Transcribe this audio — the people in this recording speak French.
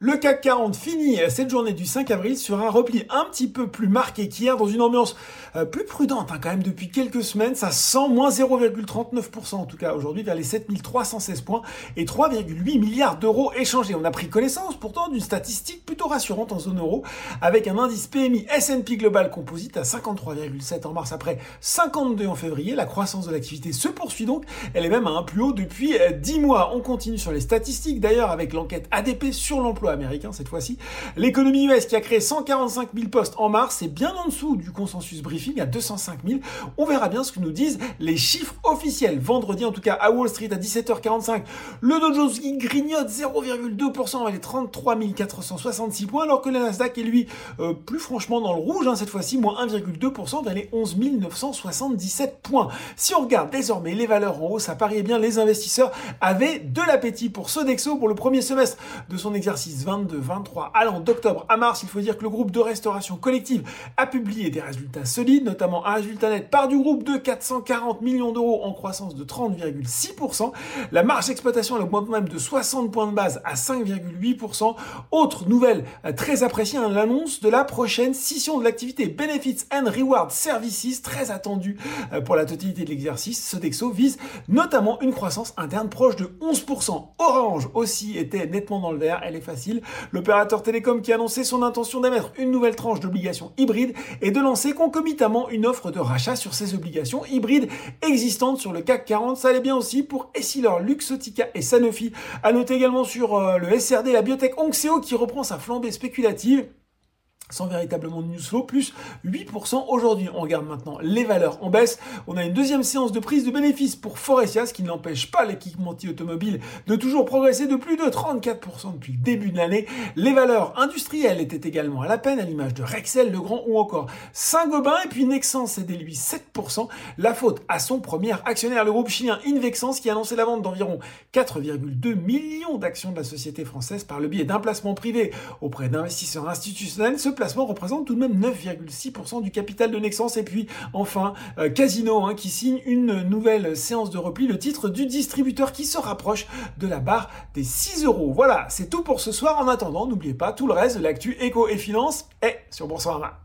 Le CAC 40 finit cette journée du 5 avril sur un repli un petit peu plus marqué qu'hier, dans une ambiance euh, plus prudente hein, quand même depuis quelques semaines. Ça sent moins 0,39% en tout cas aujourd'hui vers les 7316 points et 3,8 milliards d'euros échangés. On a pris connaissance pourtant d'une statistique rassurante en zone euro avec un indice PMI S&P Global Composite à 53,7 en mars après 52 en février. La croissance de l'activité se poursuit donc. Elle est même à un plus haut depuis 10 mois. On continue sur les statistiques d'ailleurs avec l'enquête ADP sur l'emploi américain cette fois-ci. L'économie US qui a créé 145 000 postes en mars, c'est bien en dessous du consensus briefing à 205 000. On verra bien ce que nous disent les chiffres officiels. Vendredi, en tout cas, à Wall Street à 17h45, le Dow Jones grignote 0,2% avec les 33 466 points, alors que le Nasdaq est lui euh, plus franchement dans le rouge, hein, cette fois-ci, moins 1,2% vers les 11 977 points. Si on regarde désormais les valeurs en hausse, ça paraît bien les investisseurs avaient de l'appétit pour Sodexo pour le premier semestre de son exercice 22-23 allant d'octobre à mars. Il faut dire que le groupe de restauration collective a publié des résultats solides, notamment un résultat net par du groupe de 440 millions d'euros en croissance de 30,6%. La marge d'exploitation augmente même de 60 points de base à 5,8%. Autre nouvelle euh, très appréciée, hein, l'annonce de la prochaine scission de l'activité Benefits and Reward Services, très attendue euh, pour la totalité de l'exercice. Sodexo vise notamment une croissance interne proche de 11%. Orange aussi était nettement dans le vert, elle est facile L'opérateur télécom qui a annoncé son intention d'émettre une nouvelle tranche d'obligations hybrides et de lancer concomitamment une offre de rachat sur ces obligations hybrides existantes sur le CAC 40. Ça allait bien aussi pour Essilor, Luxotica et Sanofi. À noter également sur euh, le SRD la biotech Onxeo qui reprend sa flambée spéculative sans véritablement de news flow, plus 8% aujourd'hui. On regarde maintenant les valeurs en baisse. On a une deuxième séance de prise de bénéfices pour Forestia, ce qui n'empêche pas l'équipementier automobile de toujours progresser de plus de 34% depuis le début de l'année. Les valeurs industrielles étaient également à la peine, à l'image de Rexel, Legrand ou encore Saint-Gobain. Et puis Nexans cédait lui 7%. La faute à son premier actionnaire, le groupe chilien Invexens, qui a annoncé la vente d'environ 4,2 millions d'actions de la société française par le biais d'un placement privé auprès d'investisseurs institutionnels placement représente tout de même 9,6% du capital de Nexens. Et puis enfin, euh, Casino hein, qui signe une nouvelle séance de repli, le titre du distributeur qui se rapproche de la barre des 6 euros. Voilà, c'est tout pour ce soir. En attendant, n'oubliez pas, tout le reste de l'actu éco et finance est sur Boursorama.